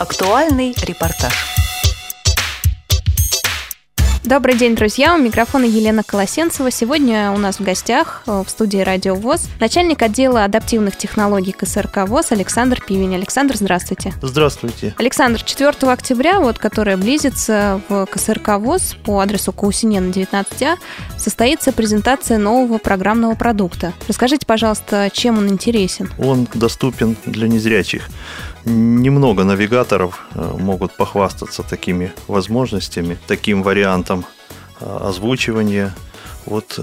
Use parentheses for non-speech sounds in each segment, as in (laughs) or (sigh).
Актуальный репортаж. Добрый день, друзья! У микрофона Елена Колосенцева. Сегодня у нас в гостях э, в студии Радио ВОЗ начальник отдела адаптивных технологий КСРК ВОЗ Александр Пивень. Александр, здравствуйте. Здравствуйте. Александр, 4 октября, вот, которая близится в КСРК ВОЗ по адресу Каусинена 19А, состоится презентация нового программного продукта. Расскажите, пожалуйста, чем он интересен? Он доступен для незрячих. Немного навигаторов э, могут похвастаться такими возможностями, таким вариантом э, озвучивания. Вот э,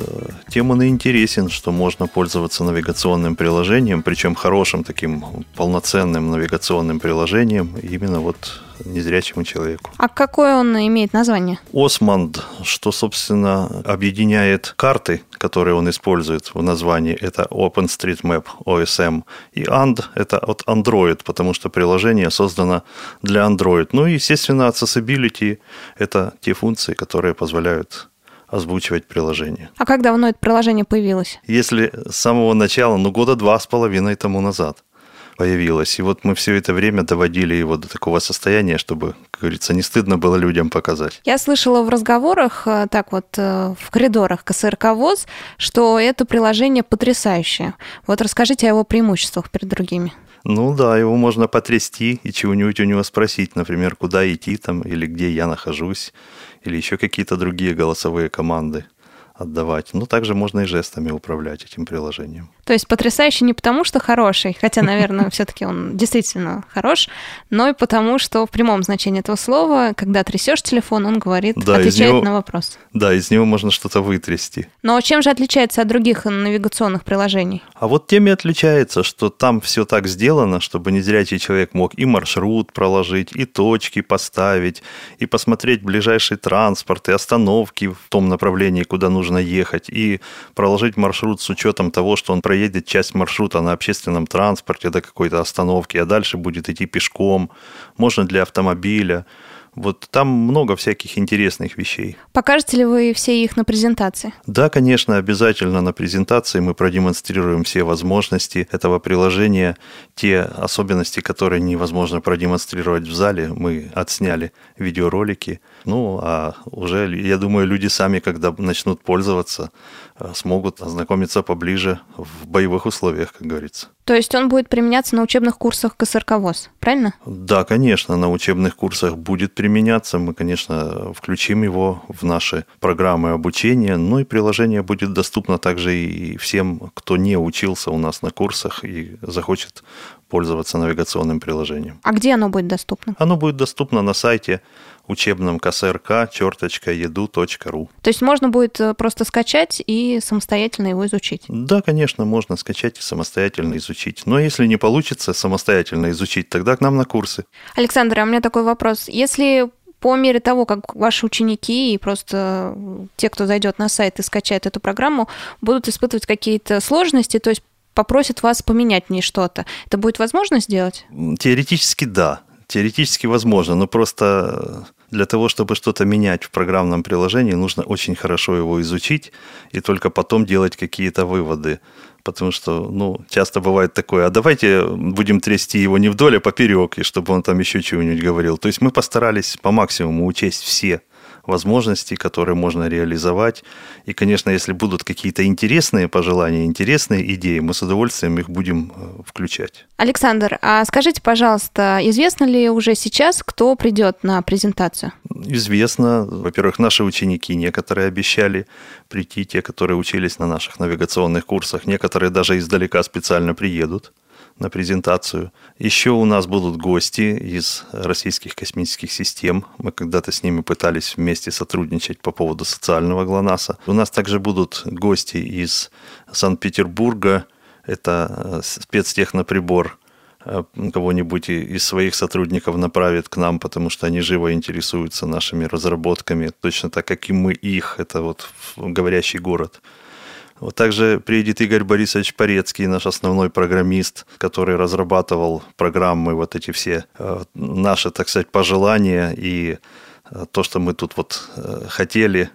тем он и интересен, что можно пользоваться навигационным приложением, причем хорошим таким полноценным навигационным приложением именно вот незрячему человеку. А какое он имеет название? Османд, что, собственно, объединяет карты, которые он использует в названии. Это OpenStreetMap, OSM. И And – это от Android, потому что приложение создано для Android. Ну и, естественно, Accessibility – это те функции, которые позволяют озвучивать приложение. А как давно это приложение появилось? Если с самого начала, ну, года два с половиной тому назад появилось. И вот мы все это время доводили его до такого состояния, чтобы, как говорится, не стыдно было людям показать. Я слышала в разговорах, э, так вот, э, в коридорах КСРК ВОЗ, что это приложение потрясающее. Вот расскажите о его преимуществах перед другими. Ну да, его можно потрясти и чего-нибудь у него спросить, например, куда идти там, или где я нахожусь, или еще какие-то другие голосовые команды отдавать. Но также можно и жестами управлять этим приложением. То есть потрясающий не потому, что хороший, хотя, наверное, (laughs) все-таки он действительно хорош, но и потому, что в прямом значении этого слова, когда трясешь телефон, он говорит, да, отвечает него, на вопрос. Да, из него можно что-то вытрясти. Но чем же отличается от других навигационных приложений? А вот тем и отличается, что там все так сделано, чтобы незрячий человек мог и маршрут проложить, и точки поставить, и посмотреть ближайший транспорт, и остановки в том направлении, куда нужно ехать, и проложить маршрут с учетом того, что он проедет часть маршрута на общественном транспорте до какой-то остановки, а дальше будет идти пешком, можно для автомобиля. Вот там много всяких интересных вещей. Покажете ли вы все их на презентации? Да, конечно, обязательно на презентации мы продемонстрируем все возможности этого приложения, те особенности, которые невозможно продемонстрировать в зале, мы отсняли видеоролики. Ну, а уже, я думаю, люди сами, когда начнут пользоваться, э, смогут ознакомиться поближе в боевых условиях, как говорится. То есть он будет применяться на учебных курсах КСРК ВОЗ, правильно? Да, конечно, на учебных курсах будет применяться. Мы, конечно, включим его в наши программы обучения, но и приложение будет доступно также и всем, кто не учился у нас на курсах и захочет пользоваться навигационным приложением. А где оно будет доступно? Оно будет доступно на сайте учебном КСРК черточка еду.ру. То есть можно будет э, просто скачать и самостоятельно его изучить? Да, конечно, можно скачать и самостоятельно изучить. Но если не получится самостоятельно изучить, тогда к нам на курсы. Александр, а у меня такой вопрос. Если по мере того, как ваши ученики и просто те, кто зайдет на сайт и скачает эту программу, будут испытывать какие-то сложности, то есть попросят вас поменять в ней что-то, это будет возможно сделать? Теоретически да. Теоретически возможно, но просто для того, чтобы что-то менять в программном приложении, нужно очень хорошо его изучить и только потом делать какие-то выводы. Потому что, ну, часто бывает такое, а давайте будем трясти его не вдоль, а поперек, и чтобы он там еще чего-нибудь говорил. То есть мы постарались по максимуму учесть все возможностей, которые можно реализовать. И, конечно, если будут какие-то интересные пожелания, интересные идеи, мы с удовольствием их будем э, включать. Александр, а скажите, пожалуйста, известно ли уже сейчас, кто придет на презентацию? Известно. Во-первых, наши ученики некоторые обещали прийти, те, которые учились на наших навигационных курсах. Некоторые даже издалека специально приедут на презентацию. Еще у нас будут гости из российских космических систем. Мы когда-то с ними пытались вместе сотрудничать по поводу социального ГЛОНАССа. У нас также будут гости из Санкт-Петербурга. Это э, спецтехноприбор э, кого-нибудь из своих сотрудников направит к нам, потому что они живо интересуются нашими разработками, точно так, как и мы их. Это вот говорящий город. Вот также приедет Игорь Борисович Порецкий, наш основной программист, который разрабатывал программы, вот эти все э, наши, так сказать, пожелания и э, то, что мы тут вот э, хотели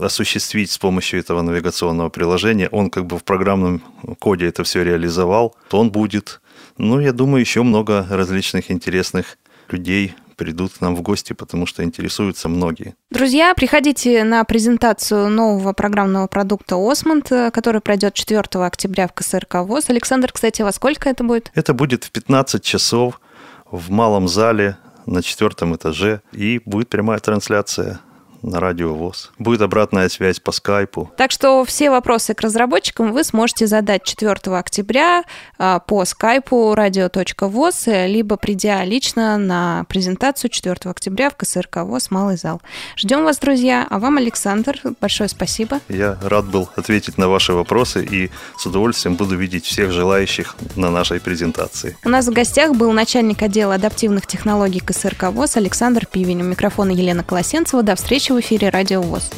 осуществить с помощью этого навигационного приложения. Он как бы в программном коде это все реализовал, то он будет. Ну, я думаю, еще много различных интересных людей придут к нам в гости, потому что интересуются многие. Друзья, приходите на презентацию нового программного продукта «Осмонд», который пройдет 4 октября в КСРК ВОЗ. Александр, кстати, во сколько это будет? Это будет в 15 часов в малом зале на четвертом этаже, и будет прямая трансляция на радио ВОЗ. Будет обратная связь по скайпу. Так что все вопросы к разработчикам вы сможете задать 4 октября а, по скайпу радио.воз, либо придя лично на презентацию 4 октября в КСРК ВОЗ «Малый зал». Ждем вас, друзья. А вам, Александр, большое спасибо. Я рад был ответить на ваши вопросы и с удовольствием буду видеть всех желающих на нашей презентации. У нас в гостях был начальник отдела адаптивных технологий КСРК ВОЗ Александр Пивень. У микрофона Елена Колосенцева. До встречи в эфире Радио ВОЗ.